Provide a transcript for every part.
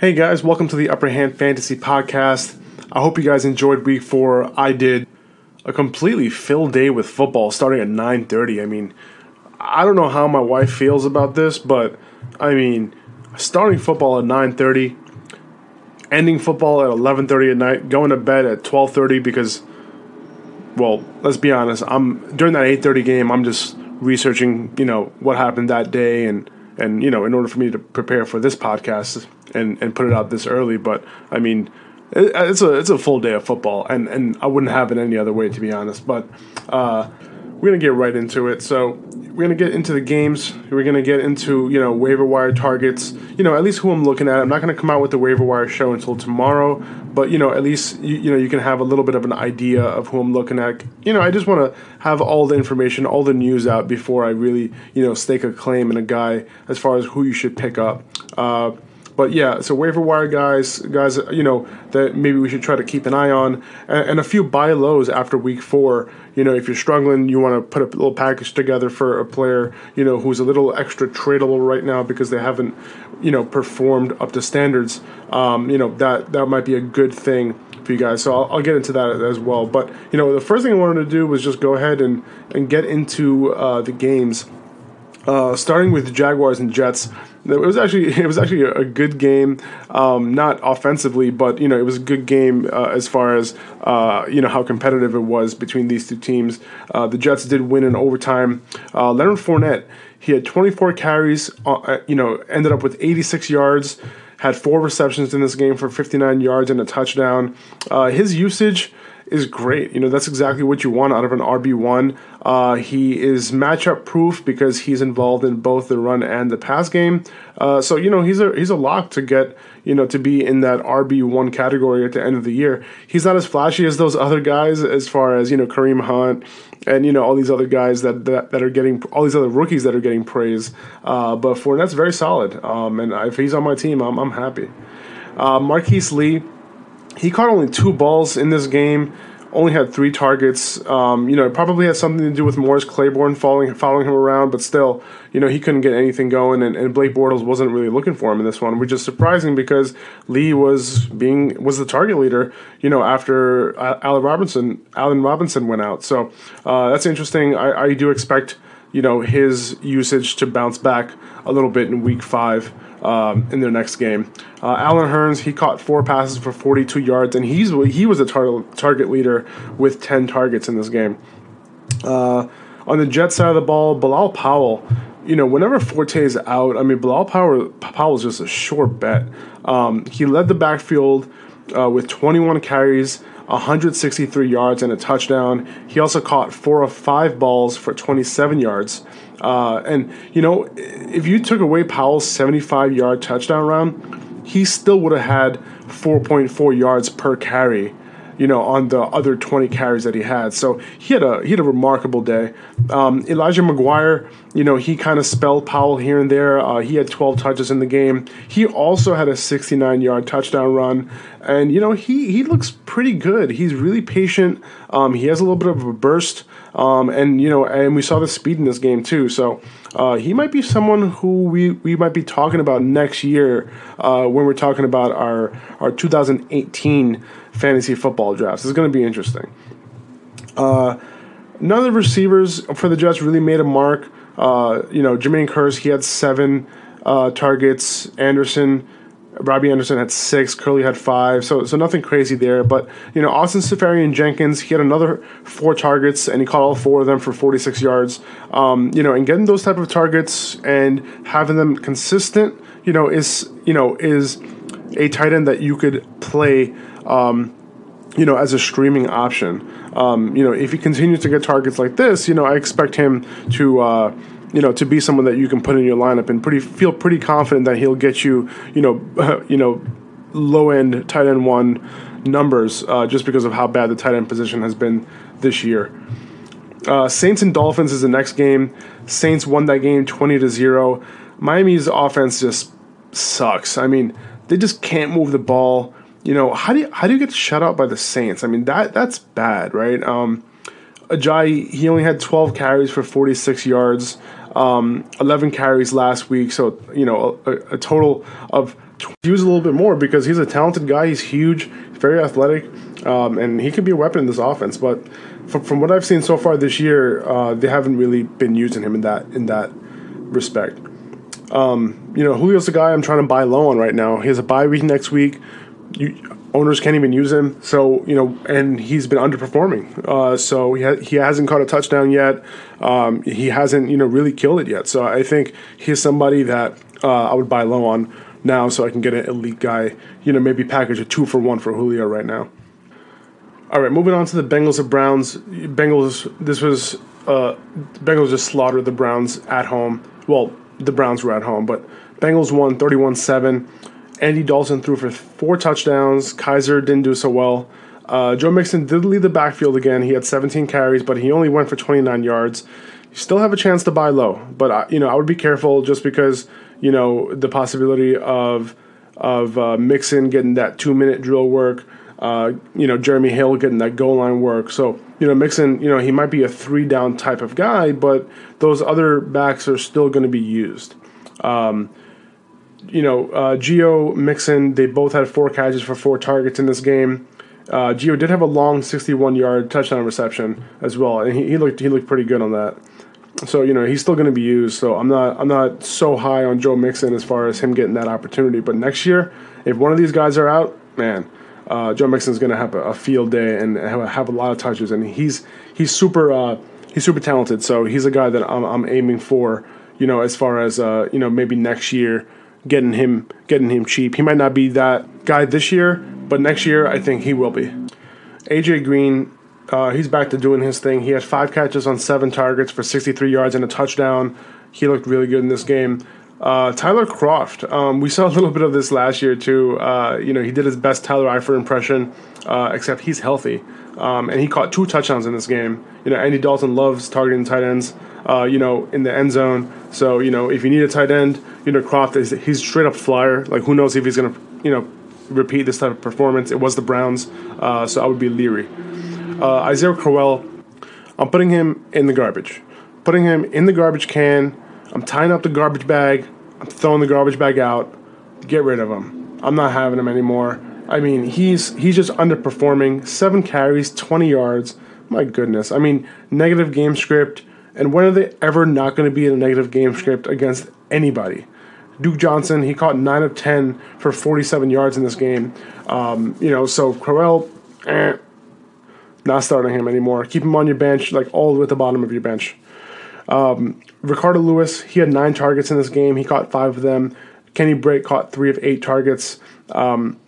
Hey guys, welcome to the Upper Hand Fantasy Podcast. I hope you guys enjoyed week four. I did a completely filled day with football starting at 9:30. I mean, I don't know how my wife feels about this, but I mean, starting football at 9:30, ending football at 11:30 at night, going to bed at 12:30 because well, let's be honest, I'm during that 8:30 game, I'm just researching, you know, what happened that day and and you know, in order for me to prepare for this podcast and and put it out this early, but I mean, it, it's a it's a full day of football, and and I wouldn't have it any other way to be honest. But uh, we're gonna get right into it. So we're gonna get into the games. We're gonna get into you know waiver wire targets. You know at least who I'm looking at. I'm not gonna come out with the waiver wire show until tomorrow, but you know at least you, you know you can have a little bit of an idea of who I'm looking at. You know I just want to have all the information, all the news out before I really you know stake a claim in a guy as far as who you should pick up. Uh, but yeah, so waiver wire guys, guys, you know that maybe we should try to keep an eye on, and, and a few buy lows after week four. You know, if you're struggling, you want to put a little package together for a player, you know, who's a little extra tradable right now because they haven't, you know, performed up to standards. Um, you know, that that might be a good thing for you guys. So I'll, I'll, get into that as well. But you know, the first thing I wanted to do was just go ahead and and get into uh, the games. Uh, starting with Jaguars and Jets, it was actually it was actually a good game, um, not offensively, but you know it was a good game uh, as far as uh, you know how competitive it was between these two teams. Uh, the Jets did win in overtime. Uh, Leonard Fournette he had 24 carries, uh, you know, ended up with 86 yards. Had four receptions in this game for 59 yards and a touchdown. his usage is great. You know, that's exactly what you want out of an RB1. Uh, he is matchup proof because he's involved in both the run and the pass game. Uh, so, you know, he's a he's a lock to get, you know, to be in that RB1 category at the end of the year. He's not as flashy as those other guys as far as, you know, Kareem Hunt and, you know, all these other guys that, that, that are getting, all these other rookies that are getting praise. Uh, but Fournette's very solid. Um, and if he's on my team, I'm, I'm happy. Uh, Marquise Lee he caught only two balls in this game, only had three targets. Um, you know, it probably had something to do with Morris Claiborne following following him around, but still, you know, he couldn't get anything going, and, and Blake Bortles wasn't really looking for him in this one, which is surprising because Lee was being was the target leader. You know, after Allen Robinson Allen Robinson went out, so uh, that's interesting. I, I do expect you know his usage to bounce back a little bit in week five um, in their next game. Uh, Allen Hurns he caught four passes for 42 yards, and he's he was a tar- target leader with 10 targets in this game. Uh, on the Jet side of the ball, Bilal Powell, you know, whenever Forte is out, I mean, Bilal Powell is just a sure bet. Um, he led the backfield uh, with 21 carries, 163 yards, and a touchdown. He also caught four of five balls for 27 yards. Uh, and, you know, if you took away Powell's 75 yard touchdown run, he still would have had 4.4 yards per carry you know, on the other 20 carries that he had. So he had a he had a remarkable day. Um, Elijah McGuire, you know, he kind of spelled Powell here and there. Uh, he had 12 touches in the game. He also had a 69 yard touchdown run, and you know, he he looks pretty good. He's really patient. Um, he has a little bit of a burst, um, and you know, and we saw the speed in this game too. So. Uh, he might be someone who we, we might be talking about next year uh, when we're talking about our, our 2018 fantasy football drafts. It's going to be interesting. Uh, none of the receivers for the Jets really made a mark. Uh, you know, Jermaine Kearse, he had seven uh, targets. Anderson, Robby Anderson had six. Curley had five. So, so nothing crazy there. But you know, Austin Seferian-Jenkins, he had another four targets, and he caught all four of them for 46 yards. Um, you know, and getting those type of targets and having them consistent, you know, is you know is a tight end that you could play um, you know, as a streaming option. Um, you know, if he continues to get targets like this, you know, I expect him to, uh, you know, to be someone that you can put in your lineup and pretty feel pretty confident that he'll get you, you know, you know, low end tight end one numbers uh, just because of how bad the tight end position has been this year. Uh, Saints and Dolphins is the next game. Saints won that game twenty to zero. Miami's offense just sucks. I mean, they just can't move the ball you know, how do you, how do you get shut out by the Saints? I mean, that that's bad, right? Um, Ajayi, he only had 12 carries for 46 yards, um, 11 carries last week. So, you know, a, a total of he was a little bit more because he's a talented guy. He's huge, very athletic, um, and he could be a weapon in this offense. But from, from what I've seen so far this year, uh, they haven't really been using him in that in that respect. Um, you know, Julio's the guy I'm trying to buy low on right now. He has a bye week next week you, owners can't even use him. So you know, and he's been underperforming. Uh, so he ha- he hasn't caught a touchdown yet. Um, he hasn't you know really killed it yet. So I think he's somebody that uh, I would buy low on now, so I can get an elite guy. You know, maybe package a two for one for Julio right now. All right, moving on to the Bengals and Browns. Bengals. This was uh, Bengals just slaughtered the Browns at home. Well, the Browns were at home, but Bengals won 31 7. Andy Dalton threw for four touchdowns. Kizer didn't do so well. Uh, Joe Mixon did lead the backfield again. He had 17 carries, but he only went for 29 yards. You still have a chance to buy low, but uh, you know I would be careful just because you know the possibility of of uh, Mixon getting that two minute drill work. Uh, you know Jeremy Hill getting that goal line work. So you know Mixon, you know he might be a three down type of guy, but those other backs are still going to be used. Um, you know, uh, Gio Mixon, they both had four catches for four targets in this game. Uh, Gio did have a long 61-yard touchdown reception as well, and he, he looked he looked pretty good on that. So you know he's still going to be used. So I'm not I'm not so high on Joe Mixon as far as him getting that opportunity. But next year, if one of these guys are out, man, uh, Joe Mixon's going to have a, a, field day and have a, have a lot of touches, and he's he's super uh, he's super talented. So he's a guy that I'm, I'm aiming for. You know, as far as uh, you know, maybe next year getting him getting him cheap. He might not be that guy this year, but next year I think he will be. AJ Green, uh, he's back to doing his thing. He had five catches on seven targets for 63 yards and a touchdown. He looked really good in this game. Uh, Tyler Kroft, um, we saw a little bit of this last year too. Uh, you know, he did his best Tyler Eifert impression, uh, except he's healthy, um, and he caught two touchdowns in this game. You know, Andy Dalton loves targeting tight ends uh, you know, in the end zone. So, you know, if you need a tight end, you know, Kroft is he's straight up flyer. Like, who knows if he's to, you know, repeat this type of performance. It was the Browns, uh, so I would be leery. Uh, Isaiah Crowell, I'm putting him in the garbage. Putting him in the garbage can. I'm tying up the garbage bag. I'm throwing the garbage bag out. Get rid of him. I'm not having him anymore. I mean, he's he's just underperforming. Seven carries, 20 yards. My goodness. I mean, negative game script. And when are they ever not going to be in a negative game script against anybody? Duke Johnson, he caught 9 of 10 for 47 yards in this game. Um, you know, so Crowell, eh, not starting him anymore. Keep him on your bench, like all the at the bottom of your bench. Um, Ricardo Louis, he had nine targets in this game. He caught five of them. Kenny Britt caught three of eight targets. Um,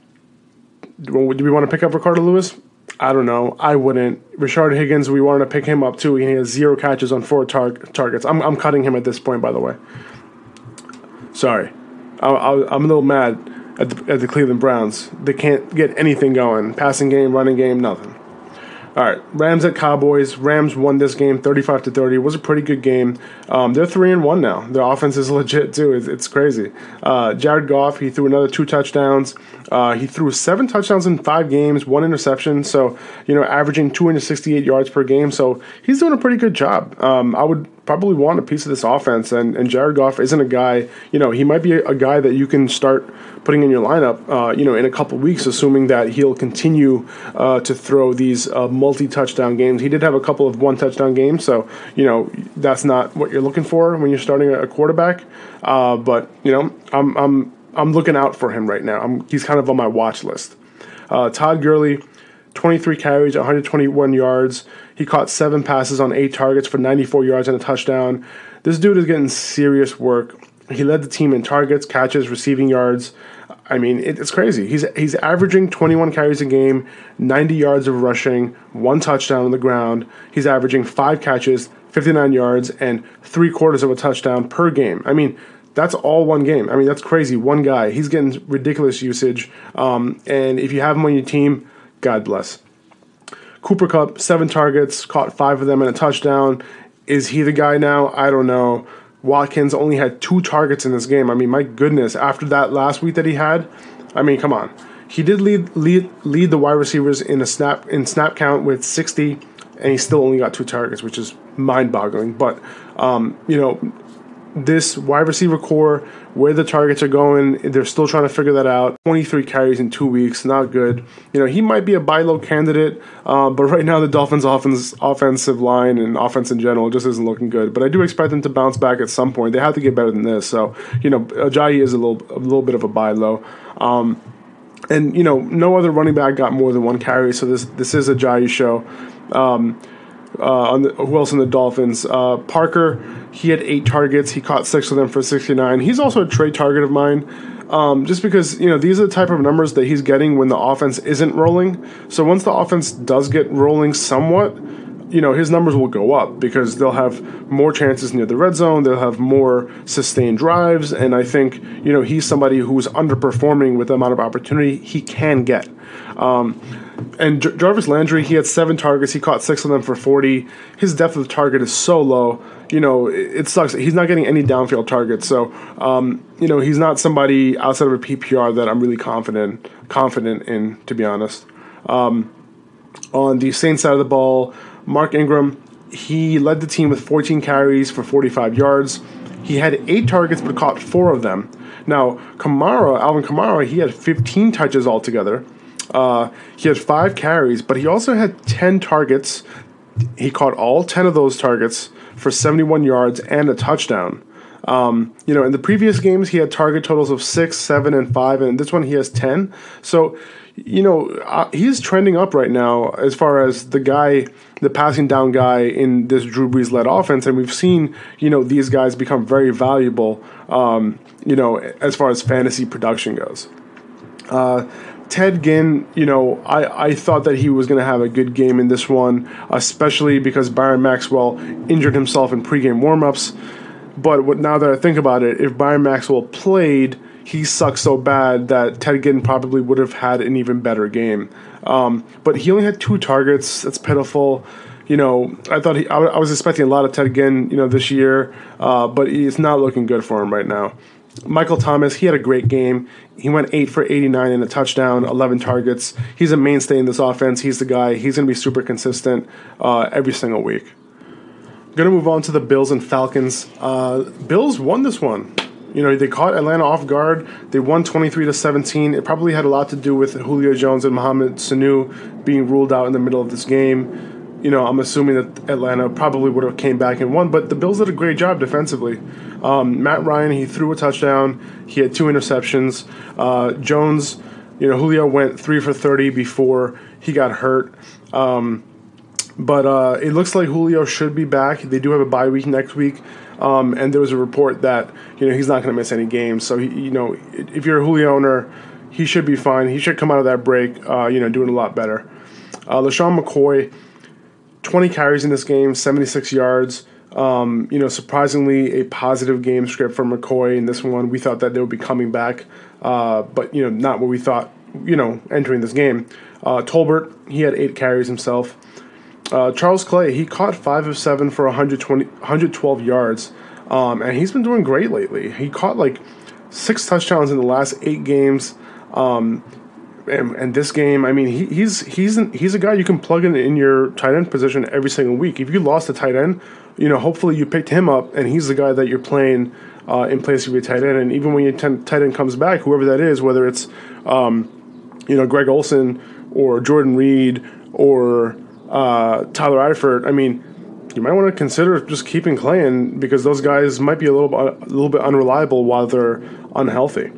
do we want to pick up Ricardo Louis? I don't know. I wouldn't. Rashard Higgins, we wanted to pick him up too. He has zero catches on four tar- targets. I'm, I'm cutting him at this point, by the way. Sorry. I, I, I'm a little mad at the, at the Cleveland Browns. They can't get anything going. Passing game, running game, nothing. All right, Rams at Cowboys. Rams won this game, thirty-five to thirty. It was a pretty good game. Um, they're three and one now. Their offense is legit too. It's, it's crazy. Uh, Jared Goff, he threw another two touchdowns. Uh, he threw seven touchdowns in five games, one interception. So you know, averaging two hundred sixty-eight yards per game. So he's doing a pretty good job. Um, I would probably want a piece of this offense. And, and Jared Goff isn't a guy, you know, he might be a, guy that you can start putting in your lineup, uh, you know, in a couple weeks, assuming that he'll continue uh, to throw these uh, multi touchdown games. He did have a couple of one touchdown games, so, you know, that's not what you're looking for when you're starting a quarterback. Uh, but, you know, I'm, I'm, I'm looking out for him right now. I'm, he's kind of on my watch list. Uh, Todd Gurley, 23 carries, 121 yards. He caught seven passes on eight targets for 94 yards and a touchdown. This dude is getting serious work. He led the team in targets, catches, receiving yards. I mean, it's crazy. He's he's averaging 21 carries a game, 90 yards of rushing, one touchdown on the ground. He's averaging five catches, 59 yards, and three quarters of a touchdown per game. I mean, that's all one game. I mean, that's crazy. One guy. He's getting ridiculous usage. Um, and if you have him on your team, God bless. Cooper Kupp, seven targets, caught five of them and a touchdown. Is he the guy now? I don't know. Watkins only had two targets in this game. I mean, my goodness, after that last week that he had, I mean, come on. He did lead lead lead the wide receivers in a snap in snap count with 60, and he still only got two targets, which is mind-boggling. But um, you know, this wide receiver corps, where the targets are going, they're still trying to figure that out. 23 carries in two weeks, not good. You know, he might be a buy low candidate, uh, but right now the Dolphins' offense, offensive line and offense in general just isn't looking good. But I do expect them to bounce back at some point. They have to get better than this. So, you know, Ajayi is a little a little bit of a buy low. Um, and you know, no other running back got more than one carry, so this this is a Ajayi show. Um, uh, on the, who else in the Dolphins? Uh, Parker, he had eight targets. He caught six of them for 69. He's also a trade target of mine. Um, just because you know these are the type of numbers that he's getting when the offense isn't rolling. So once the offense does get rolling somewhat, you know his numbers will go up because they'll have more chances near the red zone. They'll have more sustained drives, and I think you know he's somebody who's underperforming with the amount of opportunity he can get. Um, and Jarvis Landry, he had seven targets. He caught six of them for 40. His depth of target is so low. You know, it, sucks. He's not getting any downfield targets. So, um, you know, he's not somebody outside of a PPR that I'm really confident confident in, to be honest. Um, on the Saints side of the ball, Mark Ingram, he led the team with 14 carries for 45 yards. He had eight targets, but caught four of them. Now, Kamara, Alvin Kamara, he had 15 touches altogether. Uh, he had five carries, but he also had 10 targets. He caught all 10 of those targets for 71 yards and a touchdown. Um, you know, in the previous games, he had target totals of six, seven, and five, and this one he has 10. So, you know, uh, he's trending up right now as far as the guy, the passing down guy in this Drew Brees led offense. And we've seen, you know, these guys become very valuable, um, you know, as far as fantasy production goes. Uh, Ted Ginn, you know, I, I thought that he was going to have a good game in this one, especially because Byron Maxwell injured himself in pregame warmups. But what, now that I think about it, if Byron Maxwell played, he sucks so bad that Ted Ginn probably would have had an even better game. Um, but he only had two targets. That's pitiful. You know, I thought he, I, I was expecting a lot of Ted Ginn, you know, this year, uh, but it's not looking good for him right now. Michael Thomas, he had a great game. He went 8 for 89 and a touchdown, 11 targets. He's a mainstay in this offense. He's the guy. He's going to be super consistent uh, every single week. Going to move on to the Bills and Falcons. Uh, Bills won this one. You know, they caught Atlanta off guard. They won 23 to 17. It probably had a lot to do with Julio Jones and Mohamed Sanu being ruled out in the middle of this game you know, I'm assuming that Atlanta probably would have came back and won, but the Bills did a great job defensively. Um, Matt Ryan, he threw a touchdown. He had two interceptions. Uh, Jones, you know, Julio went three for 30 before he got hurt. Um, But uh, it looks like Julio should be back. They do have a bye week next week, um, and there was a report that you know he's not going to miss any games. So he, you know, if you're a Julio owner, he should be fine. He should come out of that break, uh, you know, doing a lot better. Uh, LeSean McCoy, 20 carries in this game, 76 yards. Um, you know, surprisingly, a positive game script for McCoy in this one. We thought that they would be coming back, uh, but you know, not what we thought. You know, entering this game, uh, Tolbert he had eight carries himself. Uh, Charles Clay he caught five of seven for 120, 112 yards, um, and he's been doing great lately. He caught like six touchdowns in the last eight games. Um, and, and, this game, I mean, he, he's he's he's a guy you can plug in in your tight end position every single week. If you lost a tight end, you know, hopefully you picked him up, and he's the guy that you're playing uh, in place of your tight end. And even when your ten, tight end comes back, whoever that is, whether it's um, you know Greg Olsen or Jordan Reed or uh, Tyler Eifert, I mean, you might want to consider just keeping Clay in because those guys might be a little a little bit unreliable while they're unhealthy.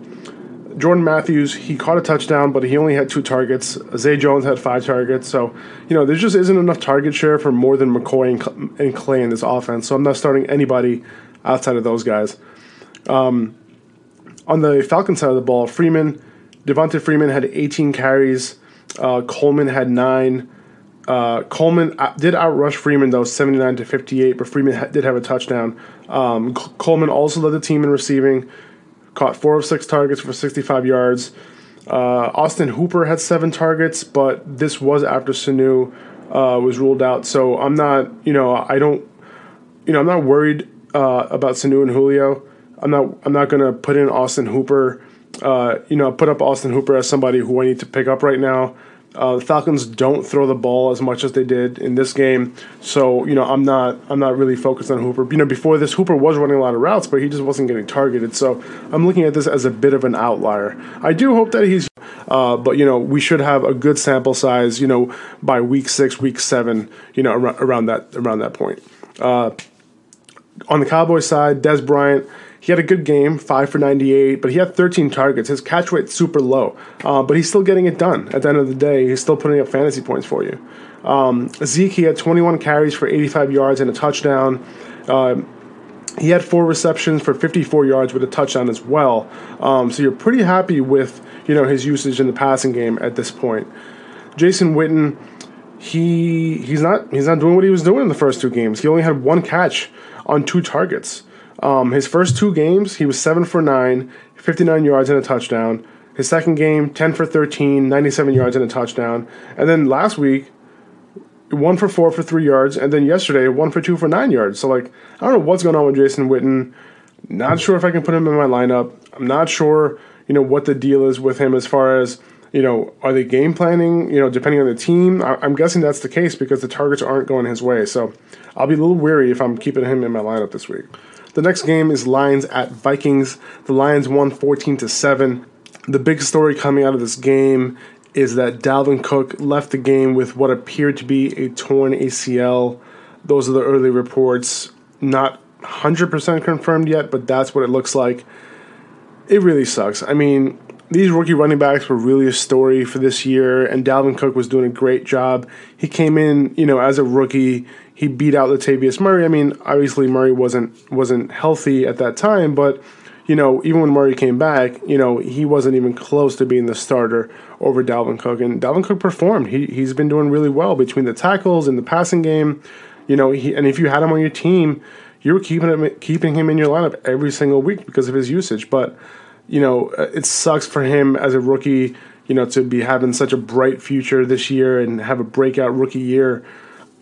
Jordan Matthews, he caught a touchdown, but he only had two targets. Zay Jones had five targets. So, you know, there just isn't enough target share for more than McCoy and, Clay in this offense. So I'm not starting anybody outside of those guys. Um, on the Falcon side of the ball, Freeman, Devonta Freeman had 18 carries. Uh, Coleman had nine. Uh, Coleman uh, did outrush Freeman though, 79 to 58, but Freeman ha- did have a touchdown. Um, Coleman also led the team in receiving caught four of six targets for 65 yards. Uh, Austin Hooper had seven targets, but this was after Sanu uh, was ruled out. So I'm not, you know, I don't, you know, I'm not worried uh, about Sanu and Julio. I'm not, I'm not gonna put in Austin Hooper. Uh, you know, put up Austin Hooper as somebody who I need to pick up right now. Uh, the Falcons don't throw the ball as much as they did in this game, so you know I'm not I'm not really focused on Hooper. You know, before this, Hooper was running a lot of routes, but he just wasn't getting targeted. So I'm looking at this as a bit of an outlier. I do hope that he's, uh, but you know, we should have a good sample size. You know, by week six, week seven, you know, around, around that around that point. Uh, on the Cowboys side, Dez Bryant he had a good game, five for 98, but he had 13 targets. His catch rate's super low, uh, but he's still getting it done. At the end of the day, he's still putting up fantasy points for you. Um, Zeke, he had 21 carries for 85 yards and a touchdown. Uh, he had four receptions for 54 yards with a touchdown as well. Um, so you're pretty happy with you know his usage in the passing game at this point. Jason Witten, he he's not he's not doing what he was doing in the first two games. He only had one catch on two targets. Um, his first two games, he was 7 for 9, 59 yards and a touchdown. His second game, 10 for 13, 97 yards and a touchdown. And then last week, 1 for 4 for 3 yards. And then yesterday, 1 for 2 for 9 yards. So, like, I don't know what's going on with Jason Witten. Not sure if I can put him in my lineup. I'm not sure, you know, what the deal is with him as far as, you know, are they game planning, you know, depending on the team? I- I'm guessing that's the case because the targets aren't going his way. So I'll be a little weary if I'm keeping him in my lineup this week. The next game is Lions at Vikings. The Lions won 14 to 7. The big story coming out of this game is that Dalvin Cook left the game with what appeared to be a torn ACL. Those are the early reports. Not 100% confirmed yet, but that's what it looks like. It really sucks. I mean, these rookie running backs were really a story for this year, and Dalvin Cook was doing a great job. He came in, you know, as a rookie he beat out Latavius Murray. I mean, obviously Murray wasn't wasn't healthy at that time, but you know, even when Murray came back, you know, he wasn't even close to being the starter over Dalvin Cook. And Dalvin Cook performed. He he's been doing really well between the tackles and the passing game. You know, he and if you had him on your team, you were keeping him keeping him in your lineup every single week because of his usage. But you know, uh, it sucks for him as a rookie. You know, to be having such a bright future this year and have a breakout rookie year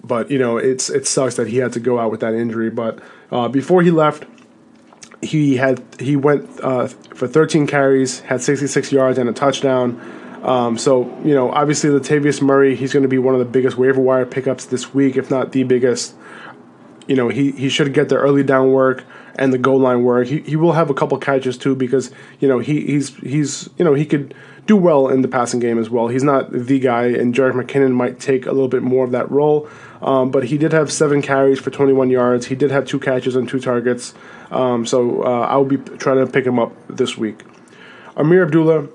but you know it's it sucks that he had to go out with that injury. But uh, before he left, he had he went uh, for 13 carries, had 66 yards and a touchdown. Um, so you know, obviously Latavius Murray, he's going to be one of the biggest waiver wire pickups this week, if not the biggest. You know, he he should get the early down work and the goal line work. He he will have a couple catches too because you know he he's he's you know he could do well in the passing game as well. He's not the guy, and Jerick McKinnon might take a little bit more of that role. Um, but he did have seven carries for 21 yards. He did have two catches and two targets. Um, so uh, I will be trying to pick him up this week. Ameer Abdullah,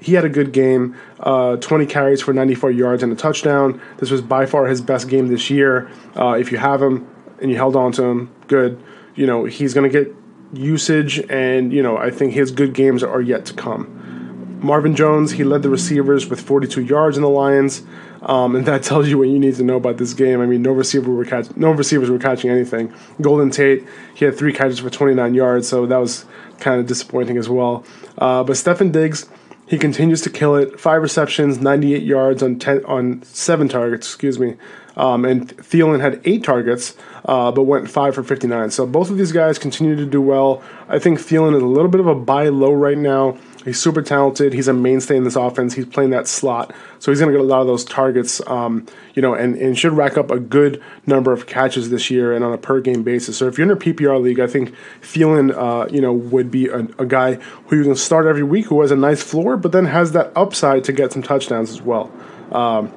he had a good game uh, 20 carries for 94 yards and a touchdown. This was by far his best game this year. Uh, if you have him and you held on to him, good. You know, he's going to get usage, and, you know, I think his good games are yet to come. Marvin Jones, he led the receivers with 42 yards in the Lions. Um, and that tells you what you need to know about this game. I mean, no receiver were catch, no receivers were catching anything. Golden Tate, he had three catches for 29 yards, so that was kind of disappointing as well. Uh, but Stefon Diggs, he continues to kill it. Five receptions, 98 yards on ten, on seven targets. Excuse me. Um, and Thielen had eight targets, uh, but went five for 59. So both of these guys continue to do well. I think Thielen is a little bit of a buy low right now. He's super talented. He's a mainstay in this offense. He's playing that slot, so he's going to get a lot of those targets. Um, you know, and, and should rack up a good number of catches this year and on a per game basis. So if you're in a PPR league, I think Thielen, uh, you know, would be a, a, guy who you can start every week who has a nice floor, but then has that upside to get some touchdowns as well. Um,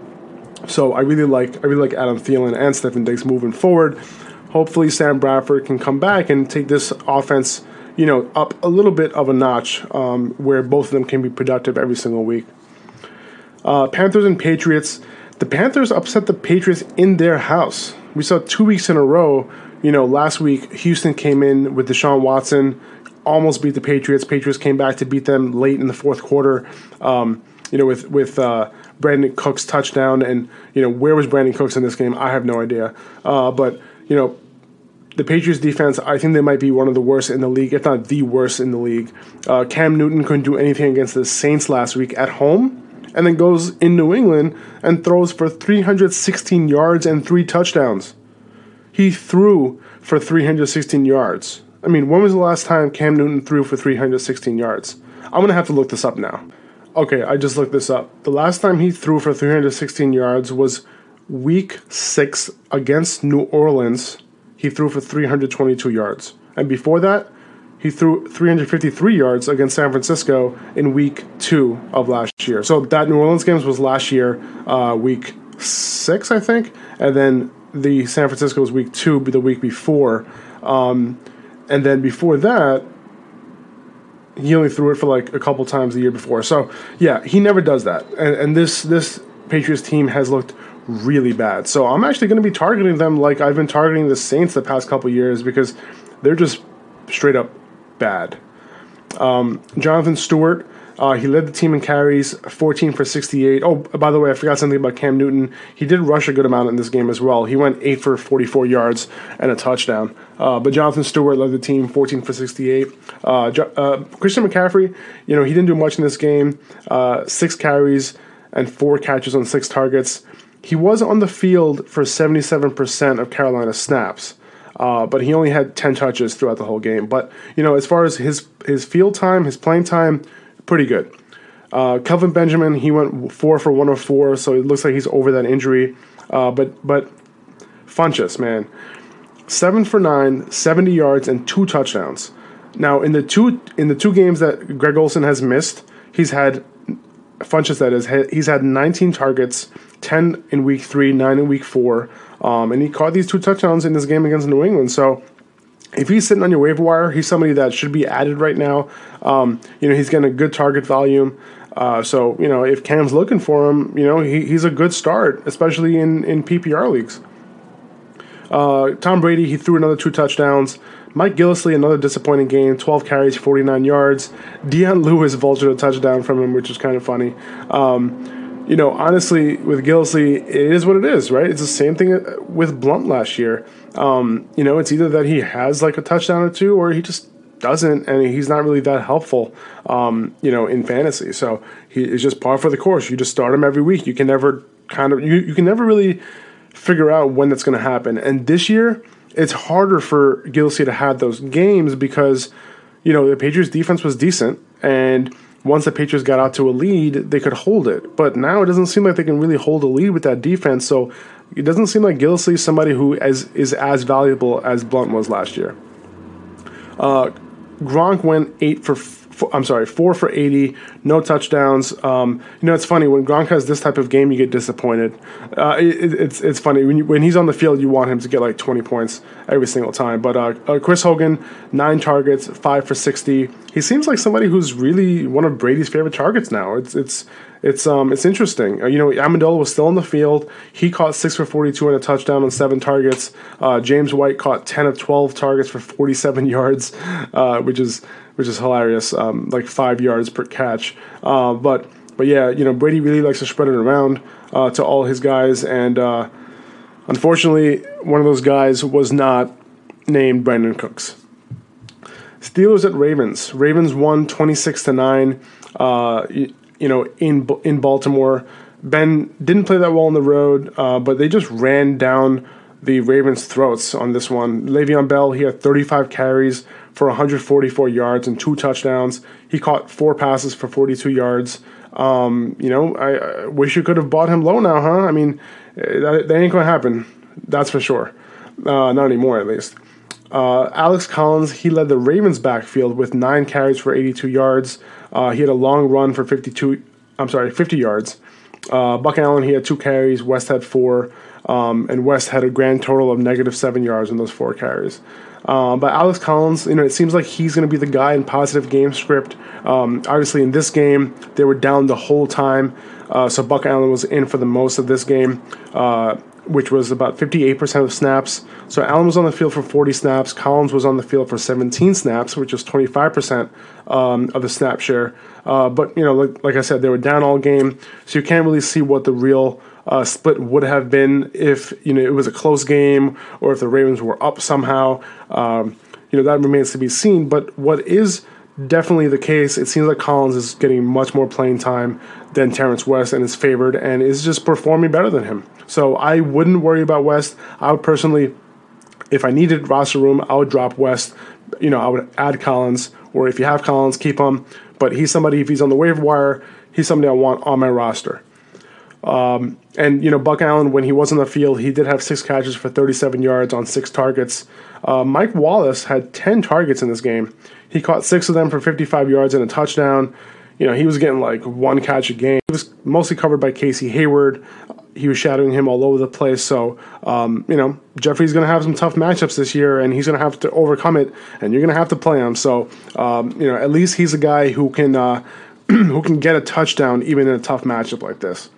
so I really like I really like Adam Thielen and Stefon Diggs moving forward. Hopefully Sam Bradford can come back and take this offense you know, up a little bit of a notch um, where both of them can be productive every single week. Uh, Panthers and Patriots. The Panthers upset the Patriots in their house. We saw two weeks in a row. You know, last week Houston came in with Deshaun Watson, almost beat the Patriots. Patriots came back to beat them late in the fourth quarter. Um, you know, with with uh, Brandin Cooks touchdown, and you know where was Brandin Cooks in this game? I have no idea. Uh, but you know, the Patriots defense, I think they might be one of the worst in the league, if not the worst in the league. Uh, Cam Newton couldn't do anything against the Saints last week at home, and then goes in New England and throws for 316 yards and three touchdowns. He threw for 316 yards. I mean, when was the last time Cam Newton threw for 316 yards? I'm to have to look this up now. Okay, I just looked this up. The last time he threw for 316 yards was week six against New Orleans he threw for 322 yards. And before that, he threw 353 yards against San Francisco in week two of last year. So that New Orleans games was last year, uh, week six, I think. And then the San Francisco was week two, the week before. Um, and then before that, he only threw it for like a couple times the year before. So yeah, he never does that. And, and this this Patriots team has looked really bad. So I'm actually going to be targeting them like I've been targeting the Saints the past couple years because they're just straight up bad. Um, Jonathan Stewart, uh, he led the team in carries, 14 for 68. Oh, by the way, I forgot something about Cam Newton. He did rush a good amount in this game as well. He went 8 for 44 yards and a touchdown. Uh, but Jonathan Stewart led the team, 14 for 68. Uh, uh, Christian McCaffrey, you know, he didn't do much in this game. Uh, six carries and four catches on six targets. He was on the field for 77% of Carolina snaps, uh, but he only had 10 touches throughout the whole game. But, you know, as far as his, his field time, his playing time, pretty good. Uh, Kelvin Benjamin, he went four for 104, so it looks like he's over that injury. Uh, but, but Funchess, man, seven for nine, 70 yards, and two touchdowns. Now, in the two in the two games that Greg Olsen has missed, he's had Funchess that is he's had 19 targets 10 in week three, 9 in week four. Um, and he caught these two touchdowns in this game against New England. So if he's sitting on your waiver wire, he's somebody that should be added right now. Um, you know, he's getting a good target volume. Uh, so, you know, if Cam's looking for him, you know, he, he's a good start, especially in, in PPR leagues. Uh, Tom Brady, he threw another two touchdowns. Mike Gillislee, another disappointing game, 12 carries, 49 yards. Dion Lewis vultured a touchdown from him, which is kind of funny. Um, you know, honestly, with Gillislee, it is what it is, right? It's the same thing with Blount last year. Um, you know, it's either that he has like a touchdown or two, or he just doesn't, and he's not really that helpful, um, you know, in fantasy. So he is just par for the course. You just start him every week. You can never kind of you, you can never really figure out when that's going to happen. And this year, it's harder for Gillislee to have those games because you know the Patriots defense was decent and once the Patriots got out to a lead, they could hold it. But now it doesn't seem like they can really hold a lead with that defense. So it doesn't seem like Gillislee is somebody who is, is as valuable as Blount was last year. Uh, Gronk went eight for four, I'm sorry, four for 80, no touchdowns. Um, you know, it's funny when Gronk has this type of game, you get disappointed. Uh, it, it's it's funny when you, when he's on the field, you want him to get like 20 points every single time. But uh, uh, Chris Hogan, nine targets, five for 60. He seems like somebody who's really one of Brady's favorite targets now. It's it's it's um it's interesting. Uh, you know, Amendola was still on the field. He caught six for 42 and a touchdown on seven targets. Uh, James White caught 10 of 12 targets for 47 yards, uh, which is which is hilarious. Um, like five yards per catch. Uh, but but yeah, you know, Brady really likes to spread it around uh, to all his guys, and unfortunately, one of those guys was not named Brandin Cooks. Steelers at Ravens. Ravens won 26 to 9. You know, in in Baltimore. Ben didn't play that well on the road, uh, but they just ran down the Ravens' throats on this one. Le'Veon Bell, he had 35 carries for 144 yards and two touchdowns. He caught four passes for 42 yards. Um, you know, I, I, wish you could have bought him low now, huh? I mean, eh, that, that ain't going to happen. That's for sure. Uh, not anymore, at least. Uh, Alex Collins, he led the Ravens' backfield with nine carries for 82 yards. Uh, he had a long run for 52. I'm sorry, 50 yards. Uh, Buck Allen he had two carries. West had four, um, and West had a grand total of negative seven yards in those four carries. Uh, but Alex Collins, you know, it seems like he's going to be the guy in positive game script. Um, obviously, in this game, they were down the whole time, uh, so Buck Allen was in for the most of this game. Uh, which was about 58% of snaps. So Allen was on the field for 40 snaps. Collins was on the field for 17 snaps, which is 25% um, of the snap share. Uh, but, you know, like, like, I said, they were down all game. So you can't really see what the real uh, split would have been if, you know, it was a close game or if the Ravens were up somehow. Um, you know, that remains to be seen. But what is definitely the case. It seems like Collins is getting much more playing time than Terrance West and is favored and is just performing better than him. So I wouldn't worry about West. I would personally, if I needed roster room, I would drop West. You know, I would add Collins, or if you have Collins, keep him. But he's somebody, if he's on the waiver wire, he's somebody I want on my roster. Um, and, you know, Buck Allen, when he was on the field, he did have six catches for 37 yards on six targets. Uh, Mike Wallace had 10 targets in this game. He caught six of them for 55 yards and a touchdown. You know, he was getting like one catch a game. He was mostly covered by Casey Hayward. He was shadowing him all over the place. So, um, you know, Jeffery's going to have some tough matchups this year, and he's going to have to overcome it, and you're going to have to play him. So, um, you know, at least he's a guy who can uh, who can get a touchdown even in a tough matchup like this.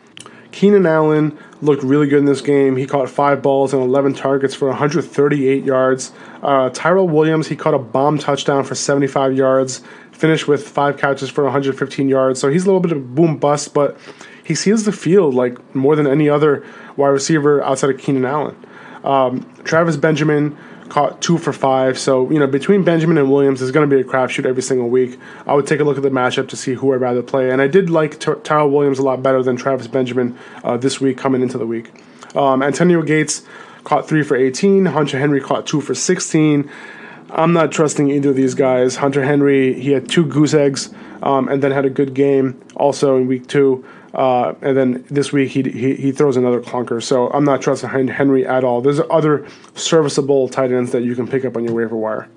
Keenan Allen looked really good in this game. He caught five balls and 11 targets for 138 yards. Uh, Tyrell Williams, he caught a bomb touchdown for 75 yards, finished with five catches for 115 yards. So he's a little bit of a boom bust, but he seals the field like more than any other wide receiver outside of Keenan Allen. Um, Travis Benjamin caught two for five. So, you know, between Benjamin and Williams, there's going to be a crapshoot every single week. I would take a look at the matchup to see who I'd rather play. And I did like Ty- Tyrell Williams a lot better than Travis Benjamin uh, this week coming into the week. Um, Antonio Gates caught three for 18. Hunter Henry caught two for 16. I'm not trusting either of these guys. Hunter Henry, he had two goose eggs um, and then had a good game also in week two. Uh, and then this week he, he, he throws another clunker. So I'm not trusting Henry at all. There's other serviceable tight ends that you can pick up on your waiver wire.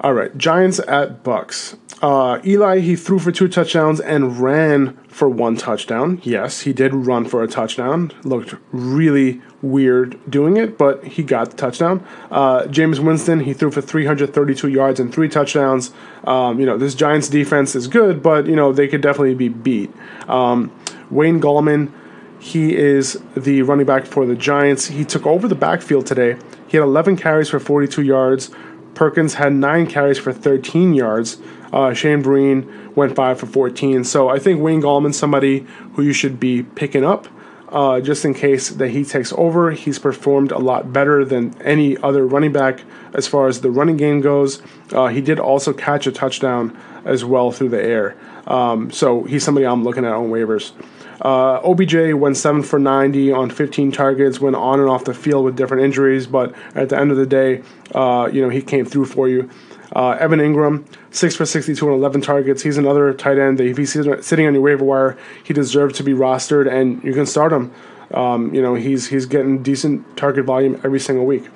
All right, Giants at Bucks. Uh, Eli he threw for two touchdowns and ran for one touchdown. Yes, he did run for a touchdown. Looked really weird doing it, but he got the touchdown. Uh, Jameis Winston he threw for 332 yards and three touchdowns. Um, you know this Giants defense is good, but you know they could definitely be beat. Um, Wayne Gallman he is the running back for the Giants. He took over the backfield today. He had 11 carries for 42 yards. Perkins had nine carries for 13 yards. Uh, Shane Vereen went five for 14. So I think Wayne Gallman's somebody who you should be picking up. Uh, just in case that he takes over. He's performed a lot better than any other running back as far as the running game goes. Uh, he did also catch a touchdown as well through the air. Um, so he's somebody I'm looking at on waivers. Uh, OBJ went 7 for 90 on 15 targets, went on and off the field with different injuries, but at the end of the day, uh, you know, he came through for you. Uh, Evan Engram, 6 for 62 on 11 targets. He's another tight end that if he's sitting on your waiver wire, he deserves to be rostered, and you can start him. Um, you know, he's, he's getting decent target volume every single week.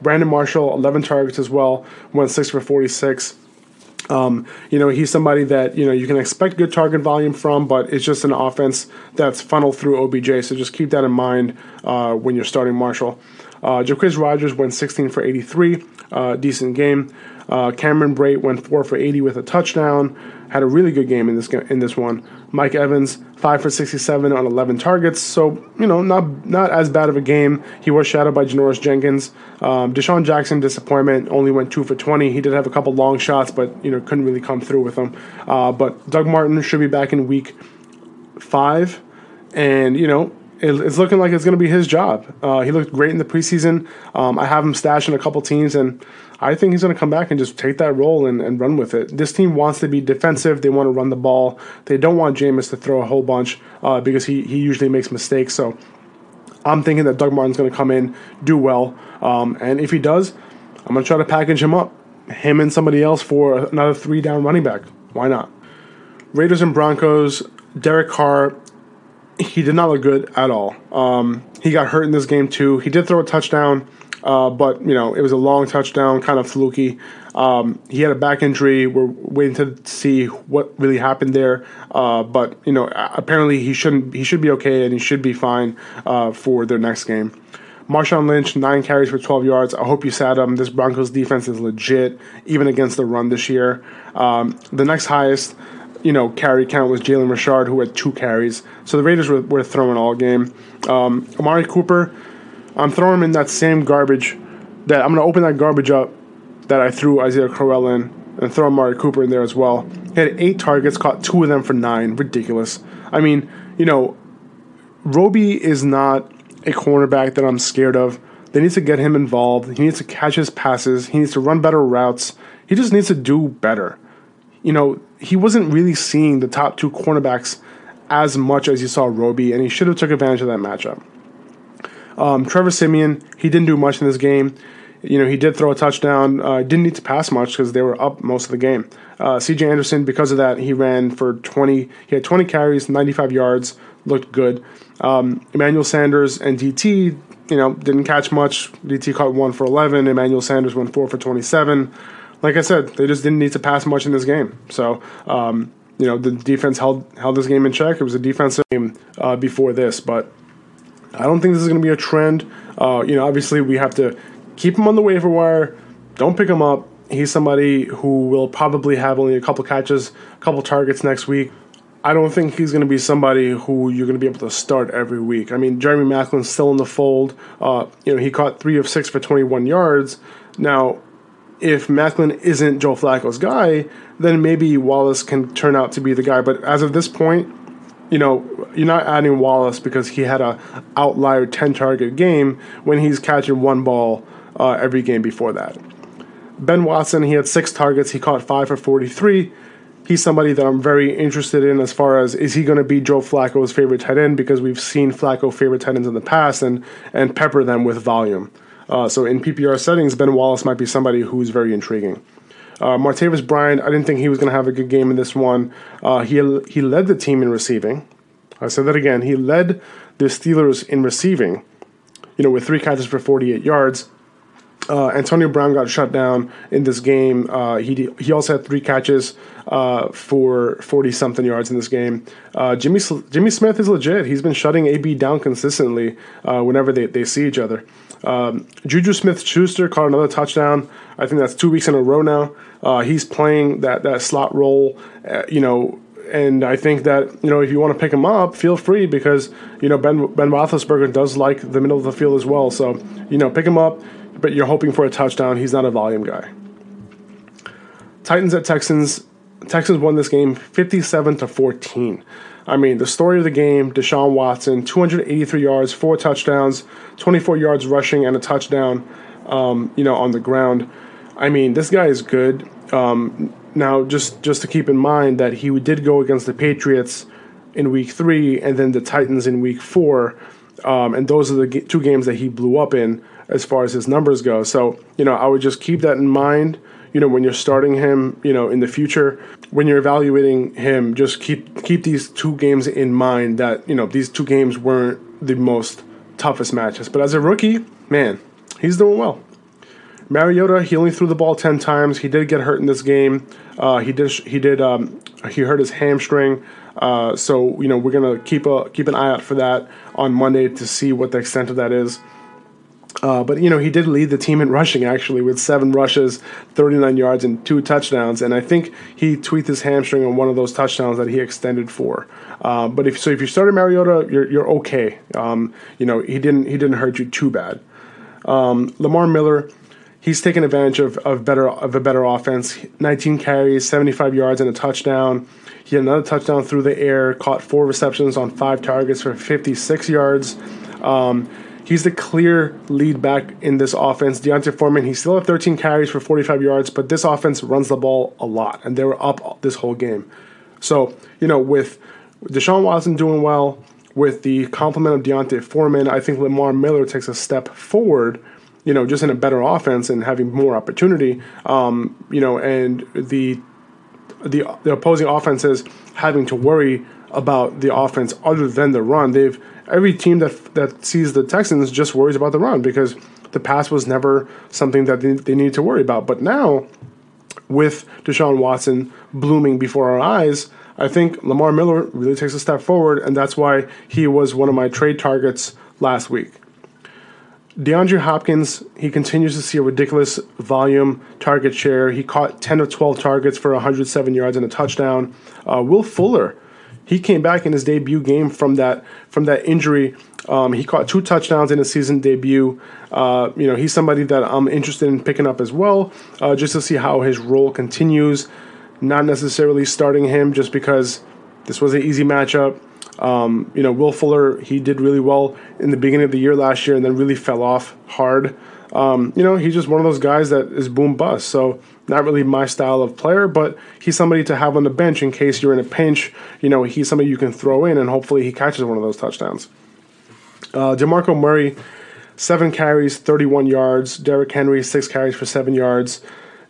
Brandon Marshall, 11 targets as well, went 6 for 46. Um, you know, he's somebody that, you know, you can expect good target volume from, but it's just an offense that's funneled through OBJ. So just keep that in mind uh, when you're starting Marshall. Uh, Jacquizz Rodgers went 16 for 83, uh, decent game. Uh, Cameron Brate went 4 for 80 with a touchdown, had a really good game in this in this one. Mike Evans, 5 for 67 on 11 targets. So, you know, not not as bad of a game. He was shadowed by Janoris Jenkins. Um, DeSean Jackson, disappointment, only went 2 for 20. He did have a couple long shots, but, you know, couldn't really come through with them. Uh, but Doug Martin should be back in week 5. And, you know, it's looking like it's going to be his job. Uh, he looked great in the preseason. Um, I have him stashed in a couple teams, and I think he's going to come back and just take that role and, and run with it. This team wants to be defensive. They want to run the ball. They don't want Jameis to throw a whole bunch uh, because he, he usually makes mistakes. So I'm thinking that Doug Martin's going to come in, do well. Um, and if he does, I'm going to try to package him up, him and somebody else for another three down running back. Why not? Raiders and Broncos, Derek Carr he did not look good at all. Um, he got hurt in this game too. He did throw a touchdown, uh, but you know it was a long touchdown, kind of fluky. Um, he had a back injury. We're waiting to see what really happened there. Uh, but you know, apparently he shouldn't. He should be okay, and he should be fine uh, for their next game. Marshawn Lynch, nine carries for 12 yards. I hope you sat him. This Broncos defense is legit, even against the run this year. Um, the next highest you know, carry count was Jalen Richard, who had two carries. So the Raiders were, were throwing all game. Um, Amari Cooper, I'm throwing him in that same garbage. That I'm going to open that garbage up that I threw Isaiah Crowell in and throw Amari Cooper in there as well. He had eight targets, caught two of them for nine. Ridiculous. I mean, you know, Roby is not a cornerback that I'm scared of. They need to get him involved. He needs to catch his passes. He needs to run better routes. He just needs to do better. You know, he wasn't really seeing the top two cornerbacks as much as you saw Roby, and he should have took advantage of that matchup. Um, Trevor Siemian, he didn't do much in this game. You know, he did throw a touchdown. Uh, didn't need to pass much because they were up most of the game. Uh, C.J. Anderson, because of that, he ran for 20. He had 20 carries, 95 yards, looked good. Um, Emmanuel Sanders and DT, you know, didn't catch much. DT caught one for 11. Emmanuel Sanders went four for 27 like I said, they just didn't need to pass much in this game. So, um, you know, the defense held held this game in check. It was a defensive game uh, before this, but I don't think this is going to be a trend. Uh, you know, obviously we have to keep him on the waiver wire. Don't pick him up. He's somebody who will probably have only a couple catches, a couple targets next week. I don't think he's going to be somebody who you're going to be able to start every week. I mean, Jeremy Maclin's still in the fold. Uh, you know, he caught three of six for 21 yards. Now, if Maclin isn't Joe Flacco's guy, then maybe Wallace can turn out to be the guy. But as of this point, you know, you're not adding Wallace because he had a outlier 10 target game when he's catching one ball uh, every game before that. Ben Watson, he had six targets. He caught five for 43. He's somebody that I'm very interested in as far as is he going to be Joe Flacco's favorite tight end because we've seen Flacco favorite tight ends in the past and and pepper them with volume. Uh, so in PPR settings, Ben Wallace might be somebody who's very intriguing. Uh, Martavis Bryant, I didn't think he was going to have a good game in this one. Uh, he he led the team in receiving. I said that again. He led the Steelers in receiving. You know, with three catches for 48 yards. Uh, Antonio Brown got shut down in this game. Uh, he he also had three catches uh, for 40 something yards in this game. Uh, Jimmy Jimmy Smith is legit. He's been shutting AB down consistently uh, whenever they, they see each other. Um, Juju Smith Schuster caught another touchdown. I think that's two weeks in a row now. Uh, he's playing that, that slot role, uh, you know, and I think that, you know, if you want to pick him up, feel free because, you know, Ben, ben Roethlisberger does like the middle of the field as well. So, you know, pick him up, but you're hoping for a touchdown. He's not a volume guy. Titans at Texans. Texans won this game 57 to 14. I mean, the story of the game Deshaun Watson, 283 yards, four touchdowns, 24 yards rushing, and a touchdown, um, you know, on the ground. I mean, this guy is good. Um, now, just, just to keep in mind that he did go against the Patriots in week three and then the Titans in week four. Um, and those are the two games that he blew up in as far as his numbers go. So, you know, I would just keep that in mind you know, when you're starting him, you know, in the future, when you're evaluating him, just keep keep these two games in mind that, you know, these two games weren't the most toughest matches. But as a rookie, man, he's doing well. Mariota, he only threw the ball ten times. He did get hurt in this game. Uh, he did. He did. Um, he hurt his hamstring. Uh, so you know we're gonna keep a keep an eye out for that on Monday to see what the extent of that is. Uh, but you know he did lead the team in rushing actually with seven rushes, 39 yards, and two touchdowns. And I think he tweaked his hamstring on one of those touchdowns that he extended for. Uh, but if so, if you started Mariota, you're you're okay. Um, you know he didn't he didn't hurt you too bad. Um, Lamar Miller, he's taken advantage of, of better of a better offense. 19 carries, 75 yards, and a touchdown. He had another touchdown through the air, caught four receptions on five targets for 56 yards. Um, he's the clear lead back in this offense. D'Onta Foreman, he still had 13 carries for 45 yards, but this offense runs the ball a lot, and they were up this whole game. So, you know, with Deshaun Watson doing well, with the complement of D'Onta Foreman, I think Lamar Miller takes a step forward. You know, just in a better offense and having more opportunity. Um, you know, and the the the opposing offenses having to worry about the offense other than the run. They've every team that that sees the Texans just worries about the run because the pass was never something that they, they needed to worry about. But now, with Deshaun Watson blooming before our eyes, I think Lamar Miller really takes a step forward, and that's why he was one of my trade targets last week. DeAndre Hopkins, he continues to see a ridiculous volume target share. He caught 10 of 12 targets for 107 yards and a touchdown. Uh, Will Fuller, he came back in his debut game from that from that injury. Um, he caught two touchdowns in his season debut. Uh, you know, he's somebody that I'm interested in picking up as well, uh, just to see how his role continues. Not necessarily starting him just because this was an easy matchup. Um, you know, Will Fuller, he did really well in the beginning of the year last year and then really fell off hard. Um, you know, he's just one of those guys that is boom bust. So, not really my style of player, but he's somebody to have on the bench in case you're in a pinch. You know, he's somebody you can throw in and hopefully he catches one of those touchdowns. Uh, DeMarco Murray, seven carries, 31 yards. Derrick Henry, six carries for seven yards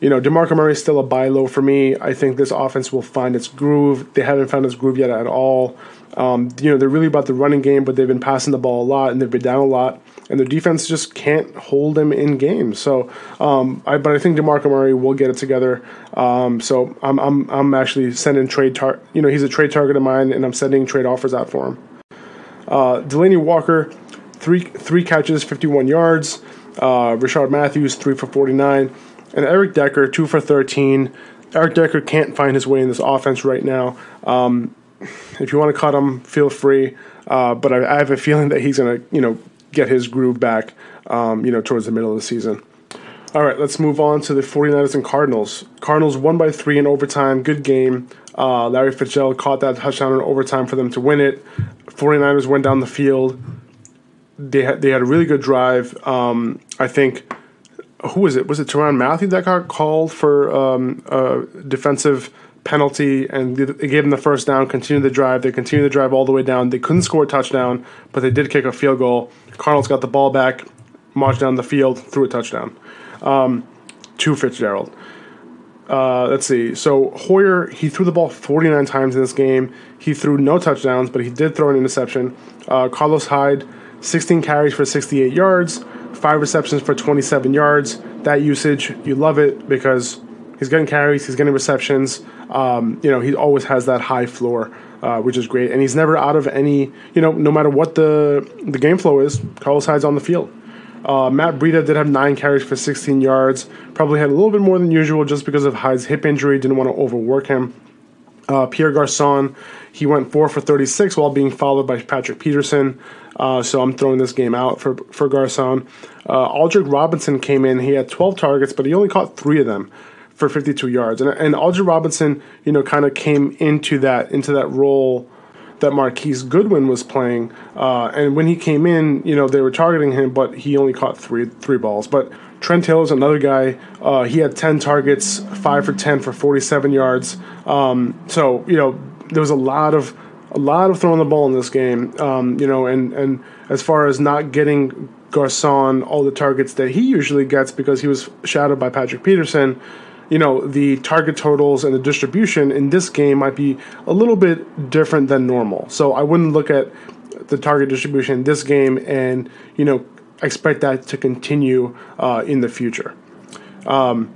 you know, DeMarco Murray is still a buy low for me. I think this offense will find its groove. They haven't found its groove yet at all. Um, you know, they're really about the running game, but they've been passing the ball a lot and they've been down a lot, and their defense just can't hold them in games. So, um, I, but I think DeMarco Murray will get it together. Um, so I'm, I'm, I'm actually sending trade tar- You know, he's a trade target of mine, and I'm sending trade offers out for him. Uh, Delanie Walker, three three catches, 51 yards. Uh, Rishard Matthews, three for 49. And Eric Decker, two for 13. Eric Decker can't find his way in this offense right now. Um, if you want to cut him, feel free. Uh, but I, I, have a feeling that he's going to, you know, get his groove back, um, you know, towards the middle of the season. All right, let's move on to the 49ers and Cardinals. Cardinals won by three in overtime. Good game. Uh, Larry Fitzgerald caught that touchdown in overtime for them to win it. 49ers went down the field. They had, they had a really good drive. Um, I think who was it? Was it Tyrann Mathieu that got called for um, defensive penalty and they gave them the first down, continued the drive. They continued the drive all the way down. They couldn't score a touchdown, but they did kick a field goal. Cardinals got the ball back, marched down the field, threw a touchdown um, to Fitzgerald. Uh, let's see. So Hoyer, he threw the ball 49 times in this game. He threw no touchdowns, but he did throw an interception. Uh, Carlos Hyde, 16 carries for 68 yards five receptions for 27 yards. That usage, you love it because he's getting carries, he's getting receptions. Um, you know, he always has that high floor, uh, which is great. And he's never out of any, you know, no matter what the the game flow is, Carlos Hyde's on the field. Uh, Matt Breida did have nine carries for 16 yards. Probably had a little bit more than usual just because of Hyde's hip injury. Didn't want to overwork him. Uh, Pierre Garcon, he went four for 36 while being followed by Patrick Peterson. Uh, so I'm throwing this game out for for Garcon. Uh, Aldrick Robinson came in. He had 12 targets, but he only caught three of them for 52 yards. And, and Aldrick Robinson, you know, kind of came into that into that role that Marquise Goodwin was playing. Uh, and when he came in, you know, they were targeting him, but he only caught three three balls. But Trent is another guy. Uh, he had 10 targets, five for 10 for 47 yards. Um, so you know, there was a lot of a lot of throwing the ball in this game. Um, you know, and and as far as not getting Garcon all the targets that he usually gets because he was shadowed by Patrick Peterson, you know, the target totals and the distribution in this game might be a little bit different than normal. So I wouldn't look at the target distribution in this game and you know expect that to continue uh, in the future. Um,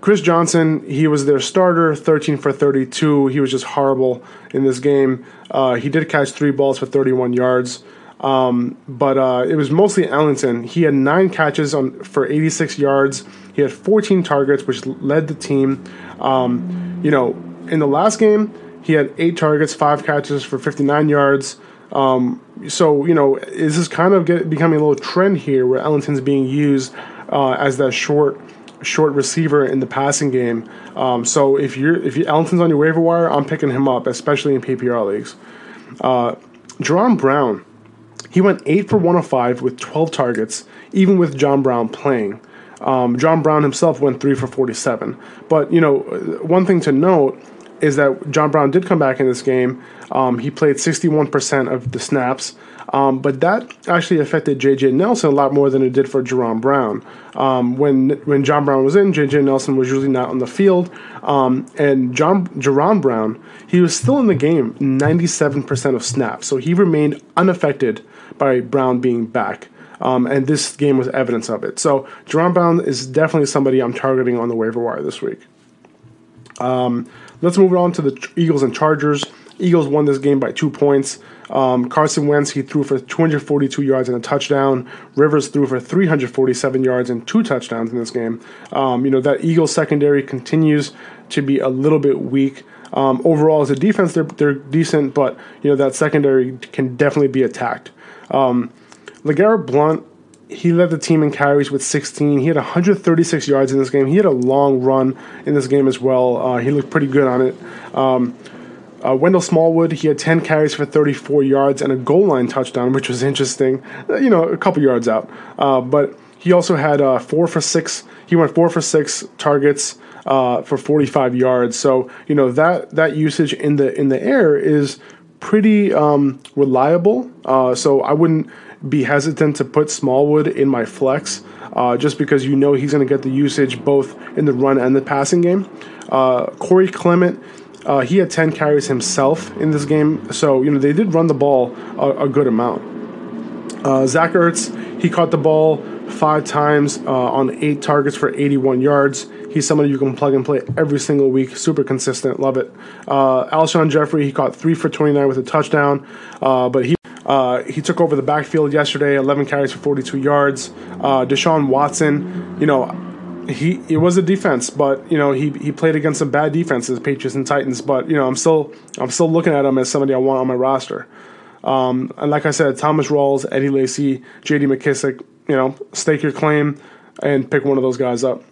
Chris Johnson, he was their starter, 13 for 32. He was just horrible in this game. Uh, he did catch three balls for 31 yards. Um, but uh, it was mostly Ellington. He had nine catches on for 86 yards. He had 14 targets, which led the team. Um, you know, in the last game, he had eight targets, five catches for 59 yards. Um, so you know, this is kind of get, becoming a little trend here where Ellington's being used uh, as that short short receiver in the passing game. Um, so if you're if you, Ellington's on your waiver wire, I'm picking him up, especially in PPR leagues. Uh, Jaron Brown, he went eight for one of five with 12 targets, even with John Brown playing. Um, John Brown himself went three for 47. But you know, one thing to note is that John Brown did come back in this game. Um, he played 61% of the snaps. Um, but that actually affected J.J. Nelson a lot more than it did for Jaron Brown. Um, when when John Brown was in, J.J. Nelson was usually not on the field, um, and John Jaron Brown he was still in the game 97% of snaps, so he remained unaffected by Brown being back. Um, and this game was evidence of it. So Jaron Brown is definitely somebody I'm targeting on the waiver wire this week. Um, let's move on to the Eagles and Chargers. Eagles won this game by two points. Um, Carson Wentz, he threw for 242 yards and a touchdown. Rivers threw for 347 yards and two touchdowns in this game. Um, you know, that Eagles secondary continues to be a little bit weak. Um, overall, as a defense, they're, they're decent, but, you know, that secondary can definitely be attacked. Um, LeGarrette Blount, he led the team in carries with 16. He had 136 yards in this game. He had a long run in this game as well. Uh, he looked pretty good on it. Um, uh, Wendell Smallwood, he had 10 carries for 34 yards and a goal line touchdown, which was interesting. Uh, you know, a couple yards out. Uh, but he also had uh, four for six. He went four for six targets uh, for 45 yards. So you know that that usage in the in the air is pretty um, reliable. Uh, so I wouldn't be hesitant to put Smallwood in my flex. just because you know he's going to get the usage both in the run and the passing game. Corey Clement, uh, he had 10 carries himself in this game, so you know they did run the ball a, a good amount. Uh, Zach Ertz, he caught the ball five times uh, on eight targets for 81 yards. He's somebody you can plug and play every single week. Super consistent, love it. Uh, Alshon Jeffery, he caught three for 29 with a touchdown, uh, but he uh, he took over the backfield yesterday, 11 carries for 42 yards. Uh, Deshaun Watson, you know, he it was a defense, but you know he he played against some bad defenses, Patriots and Titans. But you know I'm still I'm still looking at him as somebody I want on my roster. Um, and like I said, Thomas Rawls, Eddie Lacy, J.D. McKissic, You know, stake your claim and pick one of those guys up.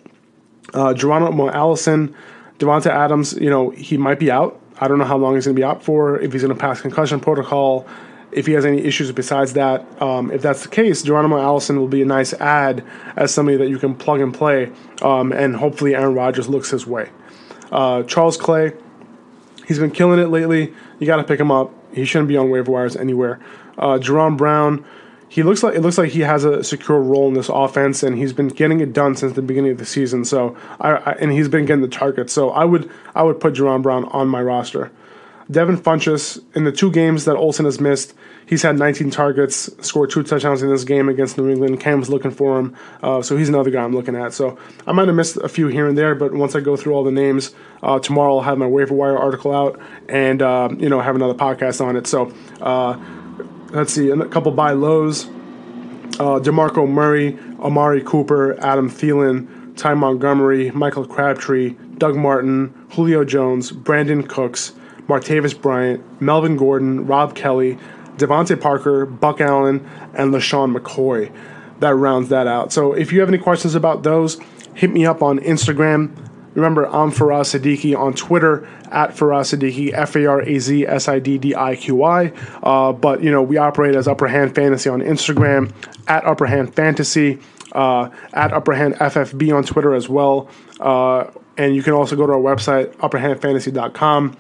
Uh, Geronimo Allison, Davante Adams. You know he might be out. I don't know how long he's going to be out for. If he's going to pass concussion protocol, if he has any issues besides that. Um, if that's the case, Geronimo Allison will be a nice add as somebody that you can plug and play, um, and hopefully Aaron Rodgers looks his way. Uh, Charles Clay, he's been killing it lately. You got to pick him up. He shouldn't be on waiver wires anywhere. Uh, Jerome Brown, he looks like it looks like he has a secure role in this offense, and he's been getting it done since the beginning of the season. So I, I and he's been getting the targets. So I would I would put Jerome Brown on my roster. Devin Funchess, in the two games that Olsen has missed, he's had 19 targets, scored two touchdowns in this game against New England. Cam's looking for him, uh, so he's another guy I'm looking at. So I might have missed a few here and there, but once I go through all the names, uh, tomorrow I'll have my waiver wire article out and uh, you know have another podcast on it. So uh, let's see, a couple buy lows: uh, Demarco Murray, Amari Cooper, Adam Thielen, Ty Montgomery, Michael Crabtree, Doug Martin, Julio Jones, Brandin Cooks. Martavis Bryant, Melvin Gordon, Rob Kelley, DeVante Parker, Buck Allen, and LeSean McCoy. That rounds that out. So if you have any questions about those, hit me up on Instagram. Remember, I'm Faraz Siddiqi on Twitter at Faraz Siddiqi, F A R A Z S I D D I Q I. Uh, but, you know, we operate as Upper Hand Fantasy on Instagram, at Upper Hand Fantasy, uh, at Upper Hand FFB on Twitter as well. Uh, and you can also go to our website, upperhandfantasy.com.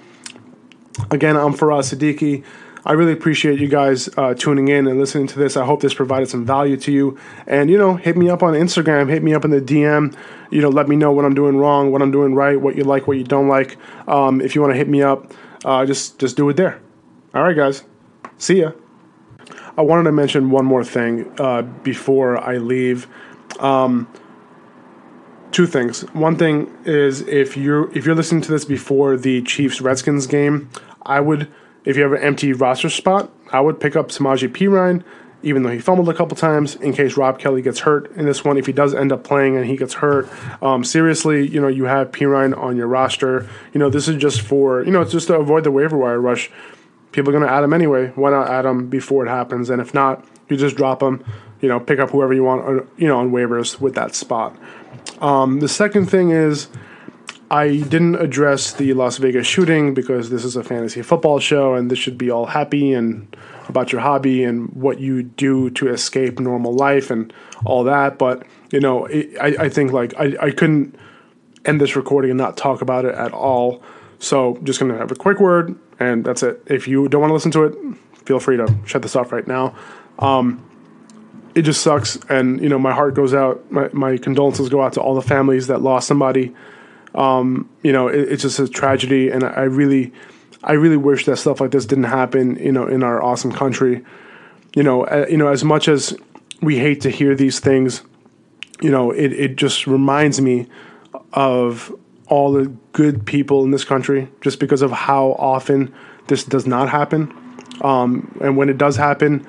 Again, I'm Faraz Siddiqi. I really appreciate you guys uh, tuning in and listening to this. I hope this provided some value to you. And, you know, hit me up on Instagram, hit me up in the DM. You know, let me know what I'm doing wrong, what I'm doing right, what you like, what you don't like. Um, if you want to hit me up, uh, just just do it there. All right, guys. See ya. I wanted to mention one more thing uh, before I leave. Um, two things. One thing is if you're if you're listening to this before the Chiefs Redskins game, I would if you have an empty roster spot, I would pick up Samaje Perine, even though he fumbled a couple times, in case Rob Kelley gets hurt in this one. If he does end up playing and he gets hurt, um, seriously, you know, you have Perine on your roster. You know, this is just for you know, it's just to avoid the waiver wire rush. People are going to add him anyway. Why not add him before it happens? And if not, you just drop him. You know, pick up whoever you want. uh, You know, on waivers with that spot. Um, the second thing is, I didn't address the Las Vegas shooting because this is a fantasy football show and this should be all happy and about your hobby and what you do to escape normal life and all that. But, you know, it, I, I think like I, I couldn't end this recording and not talk about it at all. So just going to have a quick word and that's it. If you don't want to listen to it, feel free to shut this off right now. Um, it just sucks and you know my heart goes out my, my condolences go out to all the families that lost somebody um, you know it, it's just a tragedy and i really i really wish that stuff like this didn't happen you know in our awesome country you know uh, you know as much as we hate to hear these things you know it, it just reminds me of all the good people in this country just because of how often this does not happen um, and when it does happen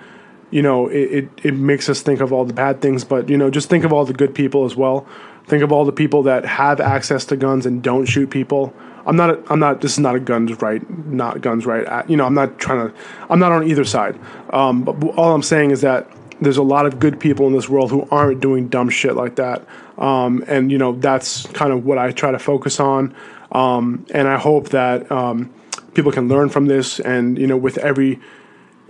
you know, it, it, it makes us think of all the bad things, but, you know, just think of all the good people as well. Think of all the people that have access to guns and don't shoot people. I'm not, a, I'm not, this is not a guns right, not guns right. At, you know, I'm not trying to, I'm not on either side. Um, but all I'm saying is that there's a lot of good people in this world who aren't doing dumb shit like that. Um, and, you know, that's kind of what I try to focus on. Um, and I hope that um, people can learn from this. And, you know, with every,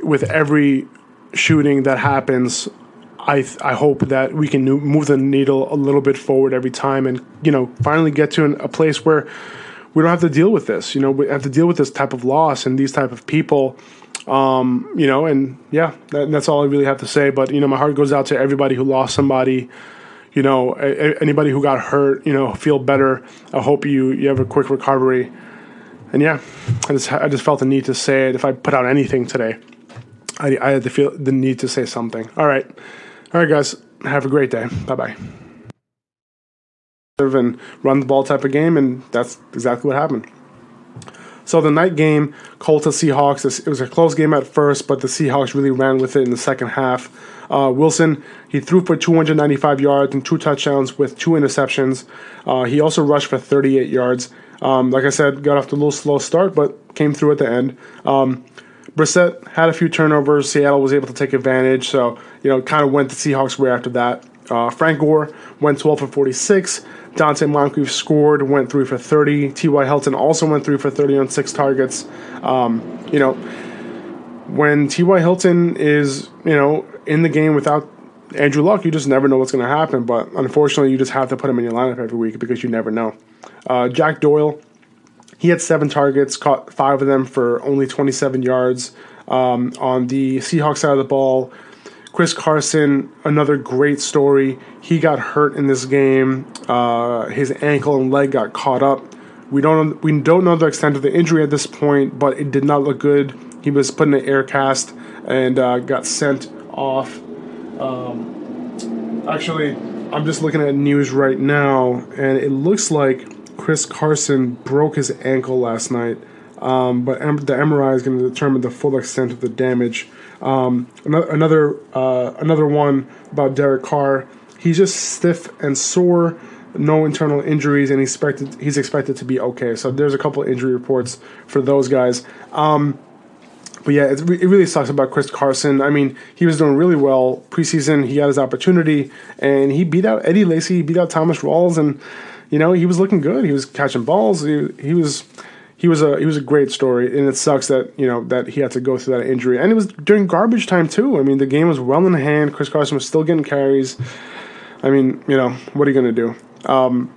with every shooting that happens, I I hope that we can move the needle a little bit forward every time, and you know, finally get to an, a place where we don't have to deal with this. You know, we have to deal with this type of loss and these type of people. Um, you know, and yeah, that, that's all I really have to say. But you know, my heart goes out to everybody who lost somebody. You know, a, anybody who got hurt. You know, feel better. I hope you you have a quick recovery. And yeah, I just I just felt the need to say it if I put out anything today. I, I had to feel the need to say something. All right. All right, guys. Have a great day. Bye bye. And run the ball type of game, and that's exactly what happened. So the night game, Colts and Seahawks. It was a close game at first, but the Seahawks really ran with it in the second half. Uh, Wilson he threw for 295 yards and two touchdowns with two interceptions. Uh, he also rushed for 38 yards. Um, like I said, got off to a little slow start, but came through at the end. Um, Brissett had a few turnovers. Seattle was able to take advantage, so you know, kind of went the Seahawks way after that. Uh, Frank Gore went 12 for 46. Donte Moncrief scored, went three for 30. T.Y. Hilton also went three for 30 on six targets. Um, you know, when T.Y. Hilton is, you know, in the game without Andrew Luck, you just never know what's going to happen. But unfortunately, you just have to put him in your lineup every week because you never know. Uh, Jack Doyle, he had seven targets, caught five of them for only 27 yards. Um, on the Seahawks side of the ball, Chris Carson, another great story. He got hurt in this game. Uh, his ankle and leg got caught up. We don't we don't know the extent of the injury at this point, but it did not look good. He was put in an air cast and uh, got sent off. Um, actually, I'm just looking at news right now, and it looks like Chris Carson broke his ankle last night. Um, but the MRI is going to determine the full extent of the damage. Um, another another, uh, another one about Derek Carr. He's just stiff and sore, no internal injuries, and he's expected he's expected to be okay. So there's a couple injury reports for those guys. Um, but yeah, it, it really sucks about Chris Carson. I mean, he was doing really well preseason. He got his opportunity, and he beat out Eddie Lacy, beat out Thomas Rawls, and you know he was looking good. He was catching balls. He, he was he was a he was a great story, and it sucks that you know that he had to go through that injury, and it was during garbage time too. I mean, the game was well in hand. Chris Carson was still getting carries. I mean, you know, what are you going to do? Um,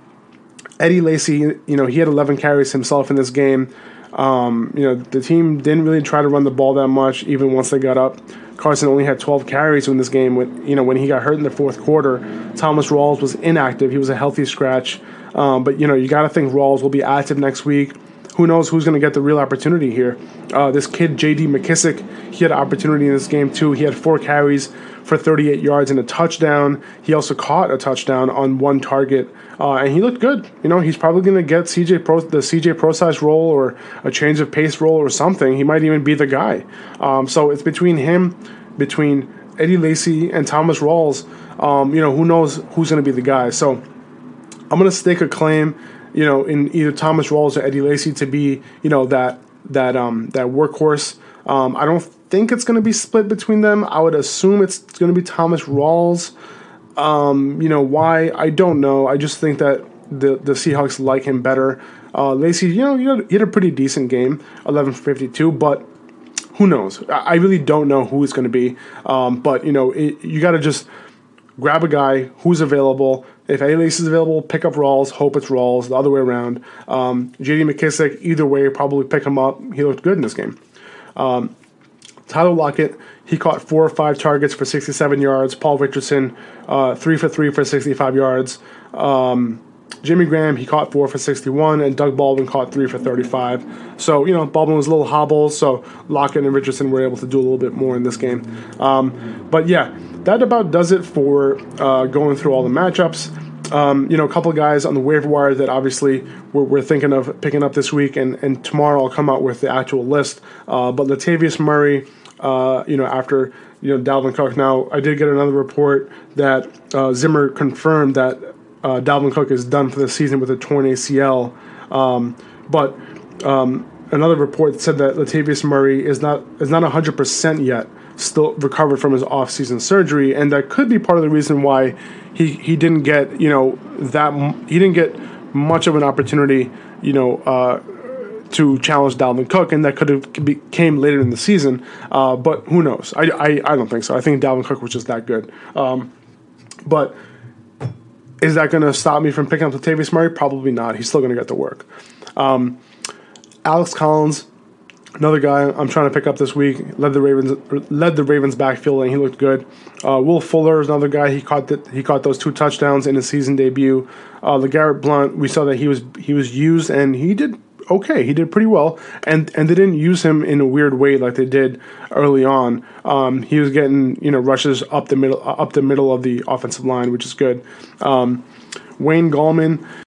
Eddie Lacy, you know, he had 11 carries himself in this game. Um, you know, the team didn't really try to run the ball that much, even once they got up. Carson only had 12 carries in this game. When you know when he got hurt in the fourth quarter, Thomas Rawls was inactive. He was a healthy scratch. Um, but you know, you got to think Rawls will be active next week who knows who's going to get the real opportunity here? Uh, this kid, J.D. McKissic, he had opportunity in this game too. He had four carries for 38 yards and a touchdown. He also caught a touchdown on one target, uh, and he looked good. You know, he's probably going to get CJ Pro, the CJ Prosise role or a change of pace role or something. He might even be the guy. Um, so it's between him, between Eddie Lacy and Thomas Rawls. Um, you know, who knows who's going to be the guy. So I'm going to stake a claim, you know, in either Thomas Rawls or Eddie Lacy to be, you know, that that um, that workhorse. Um, I don't think it's going to be split between them. I would assume it's going to be Thomas Rawls. Um, you know why? I don't know. I just think that the the Seahawks like him better. Uh, Lacy, you know, he had a pretty decent game, 11 for 52, but who knows? I really don't know who it's going to be. Um, but you know, it, you got to just grab a guy who's available. If Lacy is available, pick up Rawls. Hope it's Rawls. The other way around. Um, J.D. McKissic, either way, probably pick him up. He looked good in this game. Um, Tyler Lockett, he caught four or five targets for 67 yards. Paul Richardson, uh, three for three for 65 yards. Um, Jimmy Graham, he caught four for 61, and Doug Baldwin caught three for 35. So, you know, Baldwin was a little hobbled, so Lockett and Richardson were able to do a little bit more in this game. Um, but yeah, that about does it for uh, going through all the matchups. Um, you know, a couple guys on the waiver wire that obviously we're, we're, thinking of picking up this week, and, and tomorrow I'll come out with the actual list. Uh, but Latavius Murray, uh, you know, after you know Dalvin Cook. Now I did get another report that uh, Zimmer confirmed that uh, Dalvin Cook is done for the season with a torn ACL, um, but um, another report said that Latavius Murray is not is not hundred percent yet, still recovered from his off-season surgery, and that could be part of the reason why he he didn't get you know that he didn't get much of an opportunity, you know. Uh, to challenge Dalvin Cook, and that could have came later in the season. Uh, but who knows? I, I, I don't think so. I think Dalvin Cook was just that good. Um, but is that going to stop me from picking up Latavius Murray? Probably not. He's still going to get the work. Um, Alex Collins, another guy I'm trying to pick up this week, led the Ravens led the Ravens backfield and he looked good. Uh, Will Fuller is another guy. He caught the, he caught those two touchdowns in his season debut. Uh, LeGarrette Blount, we saw that he was he was used and he did okay. He did pretty well, and and they didn't use him in a weird way like they did early on. Um, he was getting you know rushes up the middle up the middle of the offensive line, which is good. Um, Wayne Gallman,